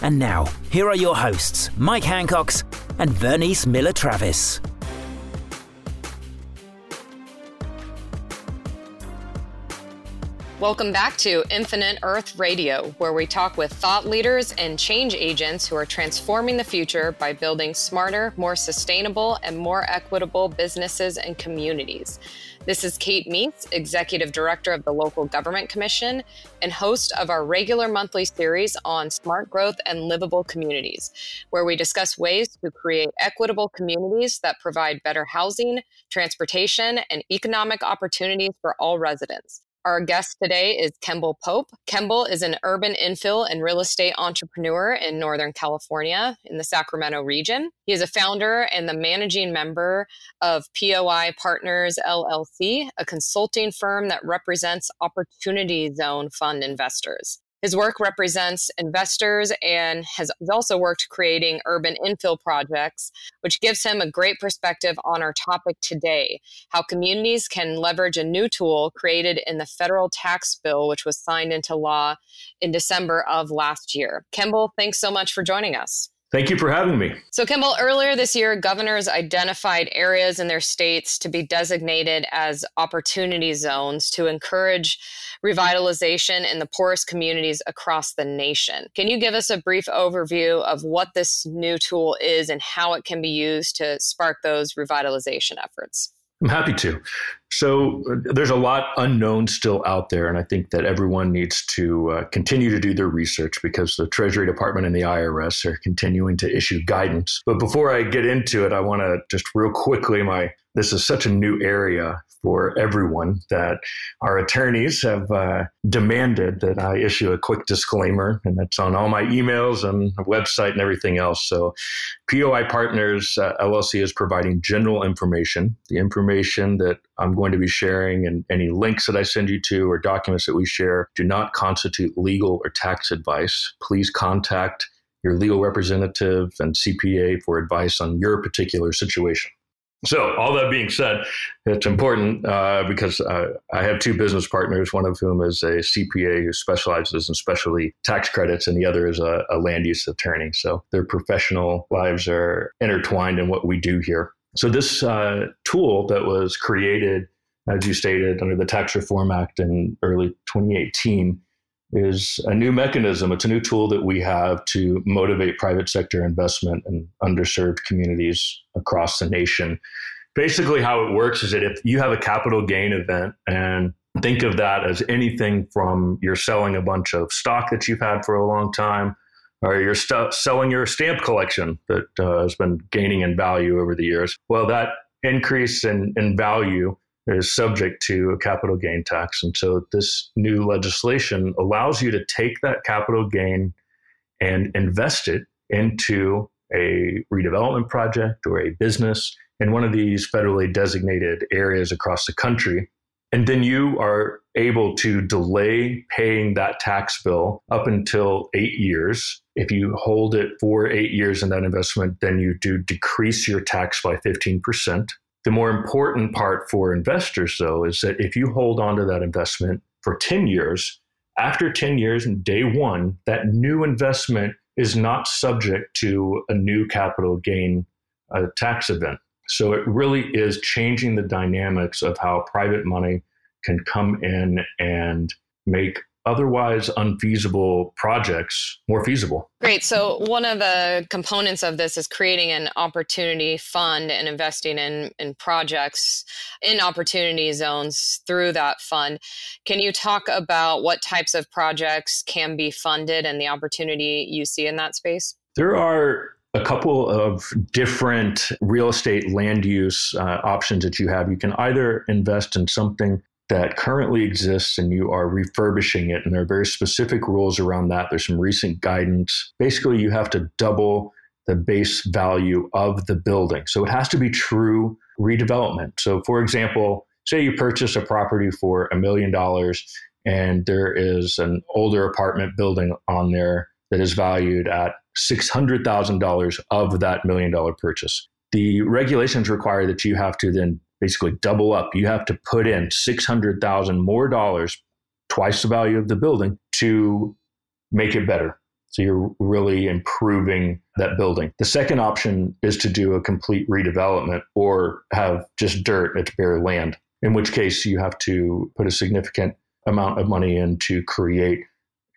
And now, here are your hosts, Mike Hancox and Vernice Miller Travis. Welcome back to Infinite Earth Radio, where we talk with thought leaders and change agents who are transforming the future by building smarter, more sustainable, and more equitable businesses and communities. This is Kate Meis, Executive Director of the Local Government Commission and host of our regular monthly series on smart growth and livable communities, where we discuss ways to create equitable communities that provide better housing, transportation, and economic opportunities for all residents. Our guest today is Kemble Pope. Kemble is an urban infill and real estate entrepreneur in Northern California in the Sacramento region. He is a founder and the managing member of POI Partners LLC, a consulting firm that represents Opportunity Zone Fund investors. His work represents investors and has also worked creating urban infill projects, which gives him a great perspective on our topic today how communities can leverage a new tool created in the federal tax bill, which was signed into law in December of last year. Kemble, thanks so much for joining us. Thank you for having me. So, Kemble, earlier this year, governors identified areas in their states to be designated as opportunity zones to encourage revitalization in the poorest communities across the nation. Can you give us a brief overview of what this new tool is and how it can be used to spark those revitalization efforts? I'm happy to. So uh, there's a lot unknown still out there, and I think that everyone needs to uh, continue to do their research because the Treasury Department and the IRS are continuing to issue guidance. But before I get into it, I want to just real quickly my this is such a new area for everyone that our attorneys have uh, demanded that I issue a quick disclaimer, and that's on all my emails and website and everything else. So, POI Partners uh, LLC is providing general information. The information that I'm going to be sharing and any links that I send you to or documents that we share do not constitute legal or tax advice. Please contact your legal representative and CPA for advice on your particular situation. So, all that being said, it's important uh, because uh, I have two business partners, one of whom is a CPA who specializes in specialty tax credits, and the other is a, a land use attorney. So, their professional lives are intertwined in what we do here. So, this uh, tool that was created, as you stated, under the Tax Reform Act in early 2018 is a new mechanism. It's a new tool that we have to motivate private sector investment in underserved communities across the nation. Basically, how it works is that if you have a capital gain event and think of that as anything from you're selling a bunch of stock that you've had for a long time, or you're st- selling your stamp collection that uh, has been gaining in value over the years. Well, that increase in, in value is subject to a capital gain tax. And so this new legislation allows you to take that capital gain and invest it into a redevelopment project or a business in one of these federally designated areas across the country. And then you are able to delay paying that tax bill up until eight years. If you hold it for eight years in that investment, then you do decrease your tax by 15%. The more important part for investors, though, is that if you hold on to that investment for 10 years, after 10 years and day one, that new investment is not subject to a new capital gain uh, tax event. So it really is changing the dynamics of how private money can come in and make otherwise unfeasible projects more feasible. Great. So, one of the components of this is creating an opportunity fund and investing in, in projects in opportunity zones through that fund. Can you talk about what types of projects can be funded and the opportunity you see in that space? There are a couple of different real estate land use uh, options that you have. You can either invest in something that currently exists and you are refurbishing it. And there are very specific rules around that. There's some recent guidance. Basically, you have to double the base value of the building. So it has to be true redevelopment. So, for example, say you purchase a property for a million dollars and there is an older apartment building on there that is valued at $600,000 of that million dollar purchase. The regulations require that you have to then basically double up. You have to put in 600,000 more dollars, twice the value of the building to make it better. So you're really improving that building. The second option is to do a complete redevelopment or have just dirt, it's bare land, in which case you have to put a significant amount of money in to create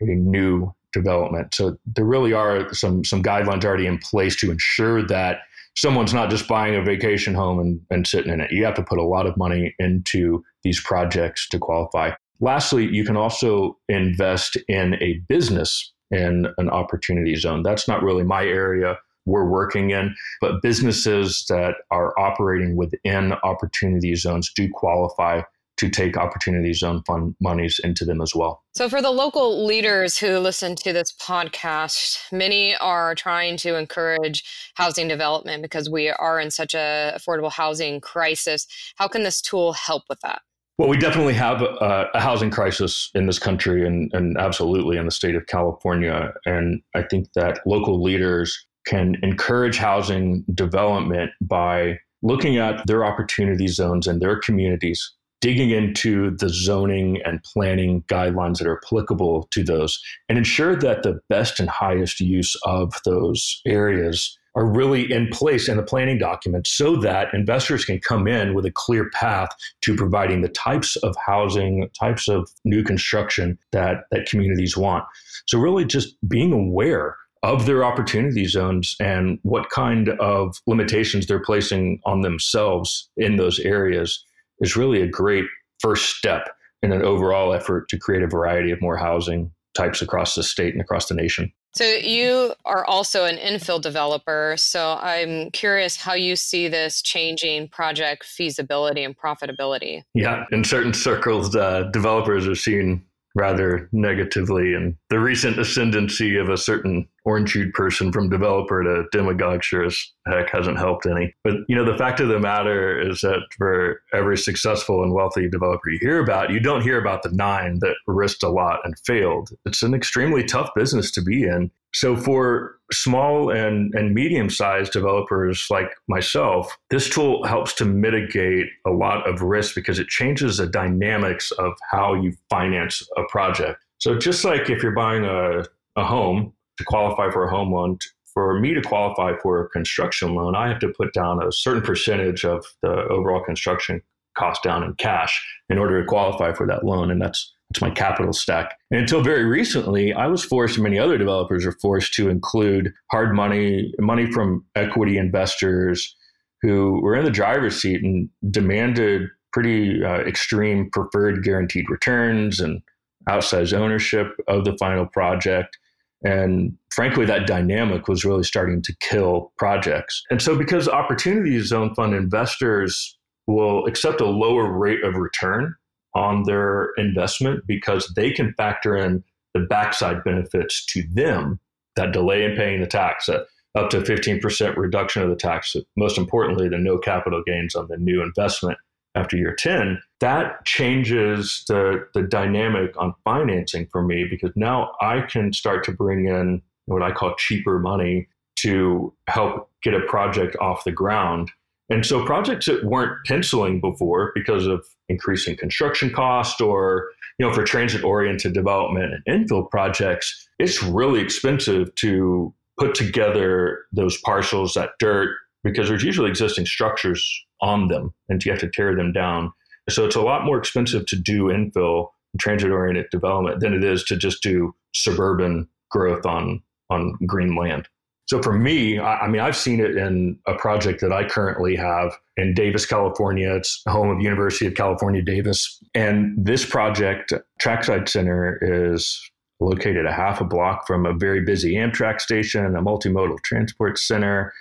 a new development. So there really are some some guidelines already in place to ensure that someone's not just buying a vacation home and, and sitting in it. You have to put a lot of money into these projects to qualify. Lastly, you can also invest in a business in an opportunity zone. That's not really my area we're working in, but businesses that are operating within opportunity zones do qualify to take opportunity zone fund monies into them as well. So, for the local leaders who listen to this podcast, many are trying to encourage housing development because we are in such a affordable housing crisis. How can this tool help with that? Well, we definitely have a, a, housing crisis in this country and, and absolutely in the state of California. And I think that local leaders can encourage housing development by looking at their opportunity zones and their communities, digging into the zoning and planning guidelines that are applicable to those, and ensure that the best and highest use of those areas are really in place in the planning document so that investors can come in with a clear path to providing the types of housing, types of new construction that, that communities want. So, really, just being aware of their opportunity zones and what kind of limitations they're placing on themselves in those areas is really a great first step in an overall effort to create a variety of more housing types across the state and across the nation. So you are also an infill developer. So I'm curious how you see this changing project feasibility and profitability. Yeah, in certain circles, uh, developers are seen rather negatively. And the recent ascendancy of a certain orange-hued person from developer to demagogue sure as heck hasn't helped any. But you know, the fact of the matter is that for every successful and wealthy developer you hear about, you don't hear about the nine that risked a lot and failed. It's an extremely tough business to be in. So for small and, and medium sized developers like myself, this tool helps to mitigate a lot of risk because it changes the dynamics of how you finance a project. So just like if you're buying a, a home to qualify for a home loan, for me to qualify for a construction loan, I have to put down a certain percentage of the overall construction cost down in cash in order to qualify for that loan. And that's it's my capital stack. And until very recently, I was forced, and many other developers are forced to include hard money, money from equity investors who were in the driver's seat and demanded pretty uh, extreme preferred guaranteed returns and outsized ownership of the final project. And frankly, that dynamic was really starting to kill projects. And so, because Opportunity Zone Fund investors will accept a lower rate of return on their investment because they can factor in the backside benefits to them that delay in paying the tax, uh, up to 15% reduction of the tax, most importantly, the no capital gains on the new investment after year 10, that changes the, the dynamic on financing for me because now I can start to bring in what I call cheaper money to help get a project off the ground and so projects that weren't penciling before because of increasing construction cost or, you know, for transit oriented development and infill projects, it's really expensive to put together those parcels, that dirt, because there's usually existing structures on them and you have to tear them down. So it's a lot more expensive to do infill transit oriented development than it is to just do suburban growth on on green land. So for me, I, I, mean, I've seen it in a project that I currently have in Davis, California. It's home of University of California, Davis. And this project, Trackside Center, is located a half a block from a very busy Amtrak station, a multimodal transport center,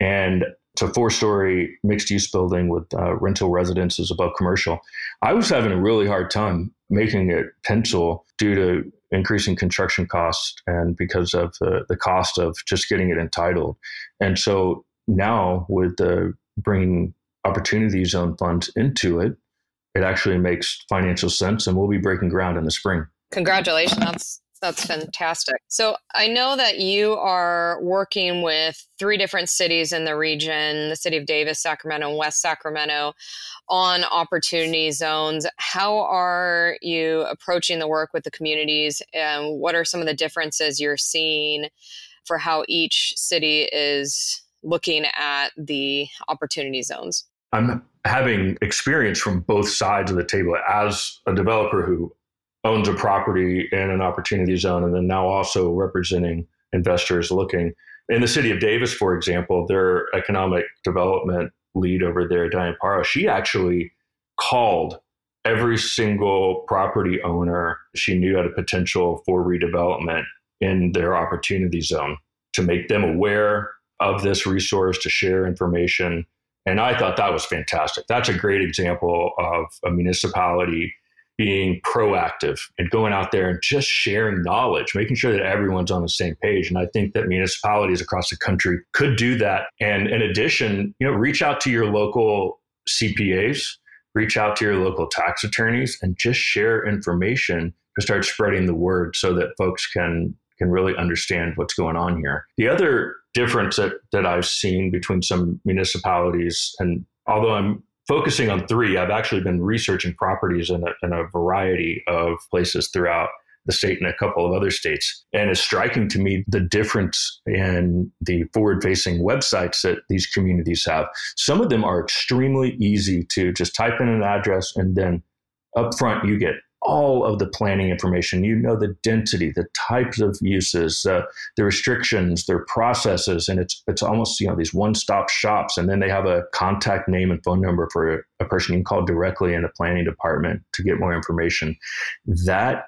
and it's a four-story mixed-use building with uh, rental residences above commercial. I was having a really hard time making it pencil due to increasing construction costs and because of the, the cost of just getting it entitled. And so now with the bringing opportunity zone funds into it, it actually makes financial sense and we'll be breaking ground in the spring. Congratulations. That's fantastic. So I know that you are working with three different cities in the region the city of Davis, Sacramento, and West Sacramento on opportunity zones. How are you approaching the work with the communities? And what are some of the differences you're seeing for how each city is looking at the opportunity zones? I'm having experience from both sides of the table as a developer who owns a property in an opportunity zone and then now also representing investors looking. In the city of Davis, for example, their economic development lead over there, Diane Parro, she actually called every single property owner she knew had a potential for redevelopment in their opportunity zone to make them aware of this resource, to share information. And I thought that was fantastic. That's a great example of a municipality being proactive and going out there and just sharing knowledge, making sure that everyone's on the same page. And I think that municipalities across the country could do that. And in addition, you know, reach out to your local CPAs, reach out to your local tax attorneys and just share information to start spreading the word so that folks can can really understand what's going on here. The other difference that, that I've seen between some municipalities and although I'm focusing on three, I've actually been researching properties in a, in a variety of places throughout the state and a couple of other states. And it's striking to me the difference in the forward facing websites that these communities have. Some of them are extremely easy to just type in an address and then up front you get all of the planning information. You know the density, the types of uses, uh, the restrictions, their processes, and it's it's almost you know these one stop shops. And then they have a contact name and phone number for a person you can call directly in the planning department to get more information. That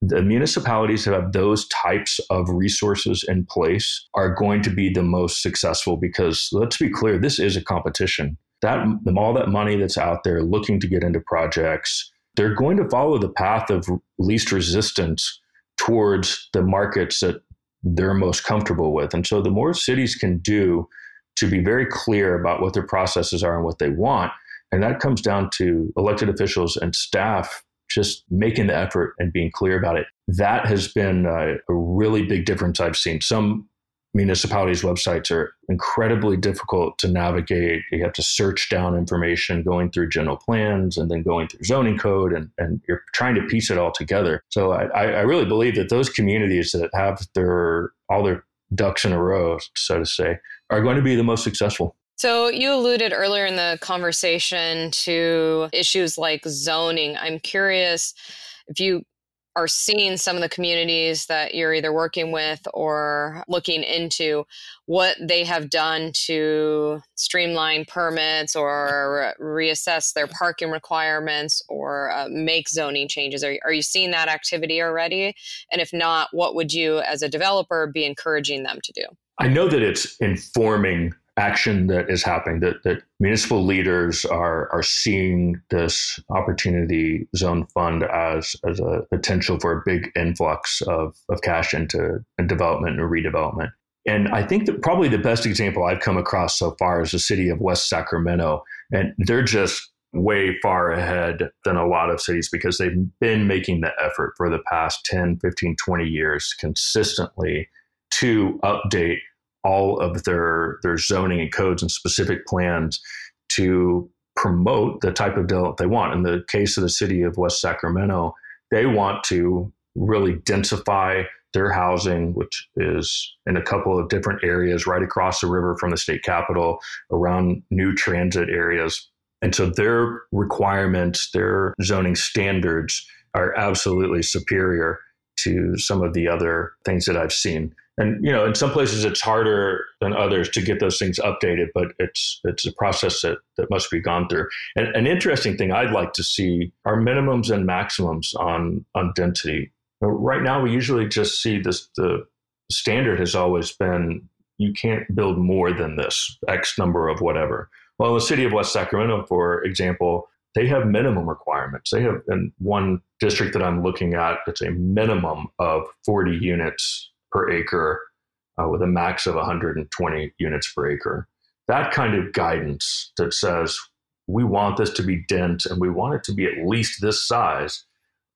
the municipalities that have those types of resources in place are going to be the most successful because let's be clear, this is a competition. That all that money that's out there looking to get into projects they're going to follow the path of least resistance towards the markets that they're most comfortable with. And so the more cities can do to be very clear about what their processes are and what they want, and that comes down to elected officials and staff just making the effort and being clear about it. That has been a, a really big difference I've seen. Some municipalities' websites are incredibly difficult to navigate. You have to search down information going through general plans and then going through zoning code, and, and you're trying to piece it all together. So I, I really believe that those communities that have their all their ducks in a row, so to say, are going to be the most successful. So, you alluded earlier in the conversation to issues like zoning. I'm curious if you are seeing some of the communities that you're either working with or looking into what they have done to streamline permits or reassess their parking requirements or uh, make zoning changes. Are, are you seeing that activity already? And if not what would you as a developer be encouraging them to do? I know that it's informing action that is happening that, that municipal leaders are are seeing this opportunity zone fund as as a potential for a big influx of, of cash into development and redevelopment and I think that probably the best example I've come across so far is the city of West Sacramento. And they're just way far ahead than a lot of cities because they've been making the effort for the past 10, 15, 20 years consistently to update all of their their zoning and codes and specific plans to promote the type of development they want. In the case of the city of West Sacramento, they want to really densify their housing, which is in a couple of different areas right across the river from the state capitol, around new transit areas. And so their requirements, their zoning standards are absolutely superior to some of the other things that I've seen and you know in some places it's harder than others to get those things updated but it's it's a process that that must be gone through. And an interesting thing i'd like to see are minimums and maximums on on density. Right now we usually just see this the standard has always been you can't build more than this x number of whatever. Well the city of west sacramento for example they have minimum requirements. They have in one district that I'm looking at, it's a minimum of 40 units per acre uh, with a max of 120 units per acre. That kind of guidance that says we want this to be dense and we want it to be at least this size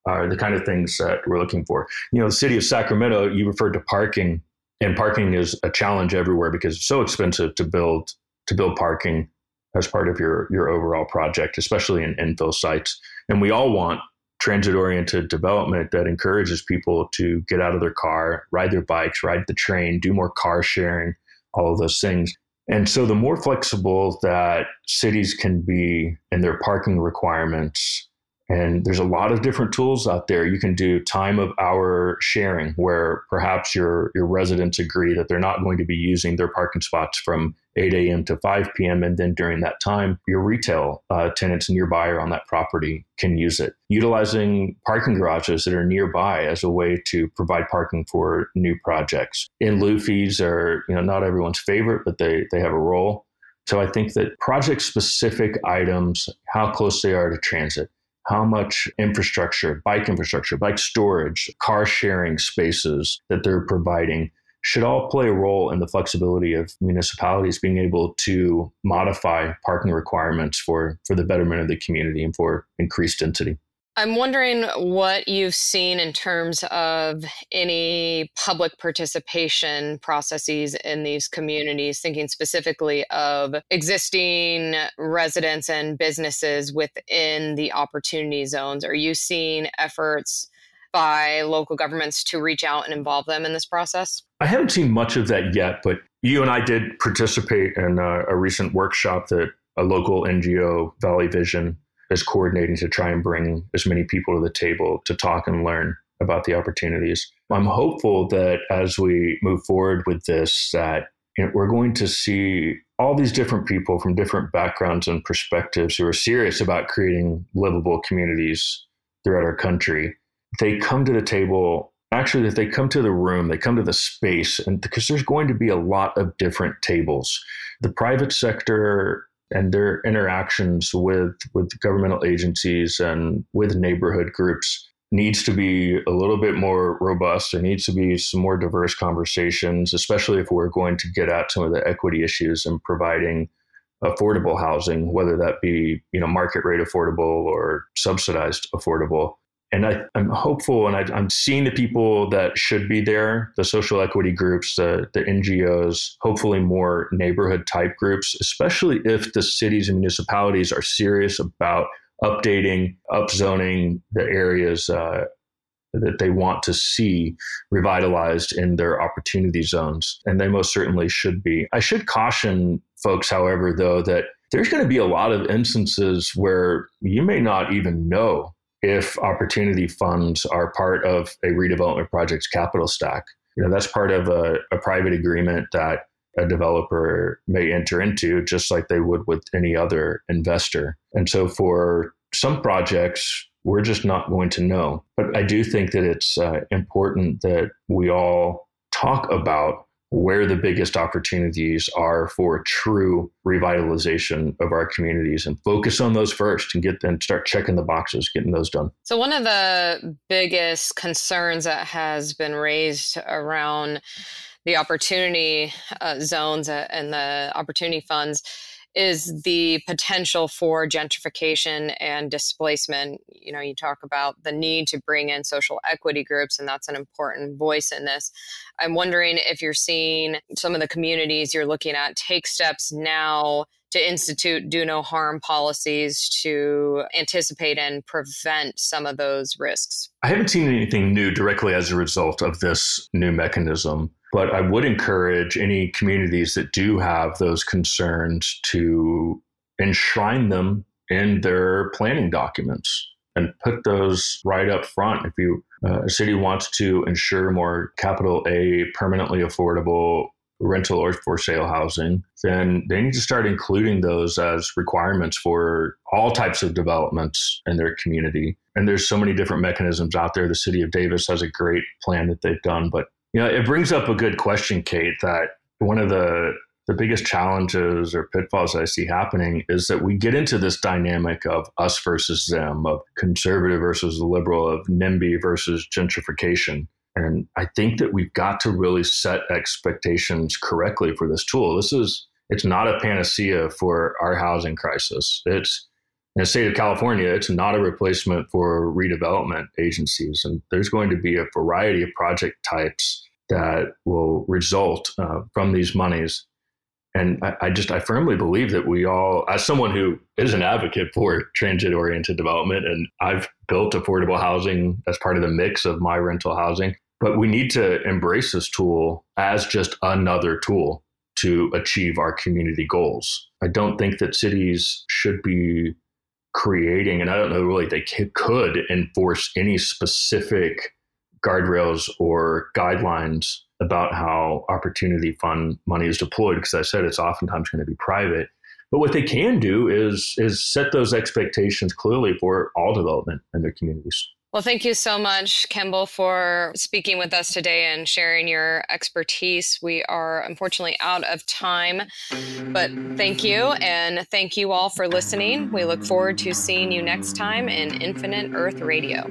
are the kind of things that we're looking for. You know, the city of Sacramento, you referred to parking, and parking is a challenge everywhere because it's so expensive to build to build parking as part of your your overall project, especially in infill sites. And we all want transit oriented development that encourages people to get out of their car, ride their bikes, ride the train, do more car sharing, all of those things. And so the more flexible that cities can be in their parking requirements and there's a lot of different tools out there. You can do time of hour sharing, where perhaps your your residents agree that they're not going to be using their parking spots from 8 a.m. to 5 p.m. And then during that time, your retail uh, tenants nearby or on that property can use it. Utilizing parking garages that are nearby as a way to provide parking for new projects. In lieu fees are you know not everyone's favorite, but they they have a role. So I think that project specific items, how close they are to transit, how much infrastructure, bike infrastructure, bike storage, car sharing spaces that they're providing should all play a role in the flexibility of municipalities being able to modify parking requirements for, for the betterment of the community and for increased density. I'm wondering what you've seen in terms of any public participation processes in these communities, thinking specifically of existing residents and businesses within the opportunity zones. Are you seeing efforts by local governments to reach out and involve them in this process? I haven't seen much of that yet, but you and I did participate in a, a recent workshop that a local NGO, Valley Vision, is coordinating to try and bring as many people to the table to talk and learn about the opportunities. I'm hopeful that as we move forward with this, that you know, we're going to see all these different people from different backgrounds and perspectives who are serious about creating livable communities throughout our country. They come to the table. Actually, that they come to the room, they come to the space, and because there's going to be a lot of different tables. The private sector and their interactions with with governmental agencies and with neighborhood groups needs to be a little bit more robust. There needs to be some more diverse conversations, especially if we're going to get at some of the equity issues and providing affordable housing, whether that be you know market rate affordable or subsidized affordable and I, am hopeful, and I, am seeing the people that should be there, the social equity groups, the, the NGOs, hopefully more neighborhood type groups, especially if the cities and municipalities are serious about updating, upzoning the areas uh, that they want to see revitalized in their opportunity zones. And they most certainly should be. I should caution folks, however, though, that there's going to be a lot of instances where you may not even know if opportunity funds are part of a redevelopment project's capital stack. You know, that's part of a, a private agreement that a developer may enter into, just like they would with any other investor. And so for some projects, we're just not going to know. But I do think that it's uh, important that we all talk about where the biggest opportunities are for true revitalization of our communities and focus on those first and get them start checking the boxes getting those done. So one of the biggest concerns that has been raised around the opportunity uh, zones uh, and the opportunity funds is the potential for gentrification and displacement. You know, you talk about the need to bring in social equity groups, and that's an important voice in this. I'm wondering if you're seeing some of the communities you're looking at take steps now to institute do no harm policies to anticipate and prevent some of those risks. I haven't seen anything new directly as a result of this new mechanism. But I would encourage any communities that do have those concerns to enshrine them in their planning documents and put those right up front. If you uh, a city wants to ensure more capital A permanently affordable rental or for sale housing, then they need to start including those as requirements for all types of developments in their community. And there's so many different mechanisms out there. The city of Davis has a great plan that they've done, but you know, it brings up a good question, Kate, that one of the the biggest challenges or pitfalls I see happening is that we get into this dynamic of us versus them, of conservative versus liberal, of NIMBY versus gentrification. And I think that we've got to really set expectations correctly for this tool. This is it's not a panacea for our housing crisis. It's in the state of California, it's not a replacement for redevelopment agencies. And there's going to be a variety of project types that will result uh, from these monies. And I, I, just, I firmly believe that we all, as someone who is an advocate for transit oriented development, and I've built affordable housing as part of the mix of my rental housing, but we need to embrace this tool as just another tool to achieve our community goals. I don't think that cities should be creating, and I don't know really they could enforce any specific guardrails or guidelines about how opportunity fund money is deployed because I said it's oftentimes going to be private. But what they can do is is set those expectations clearly for all development in their communities. Well, thank you so much, Kemble, for speaking with us today and sharing your expertise. We are unfortunately out of time, but thank you. And thank you all for listening. We look forward to seeing you next time in Infinite Earth Radio.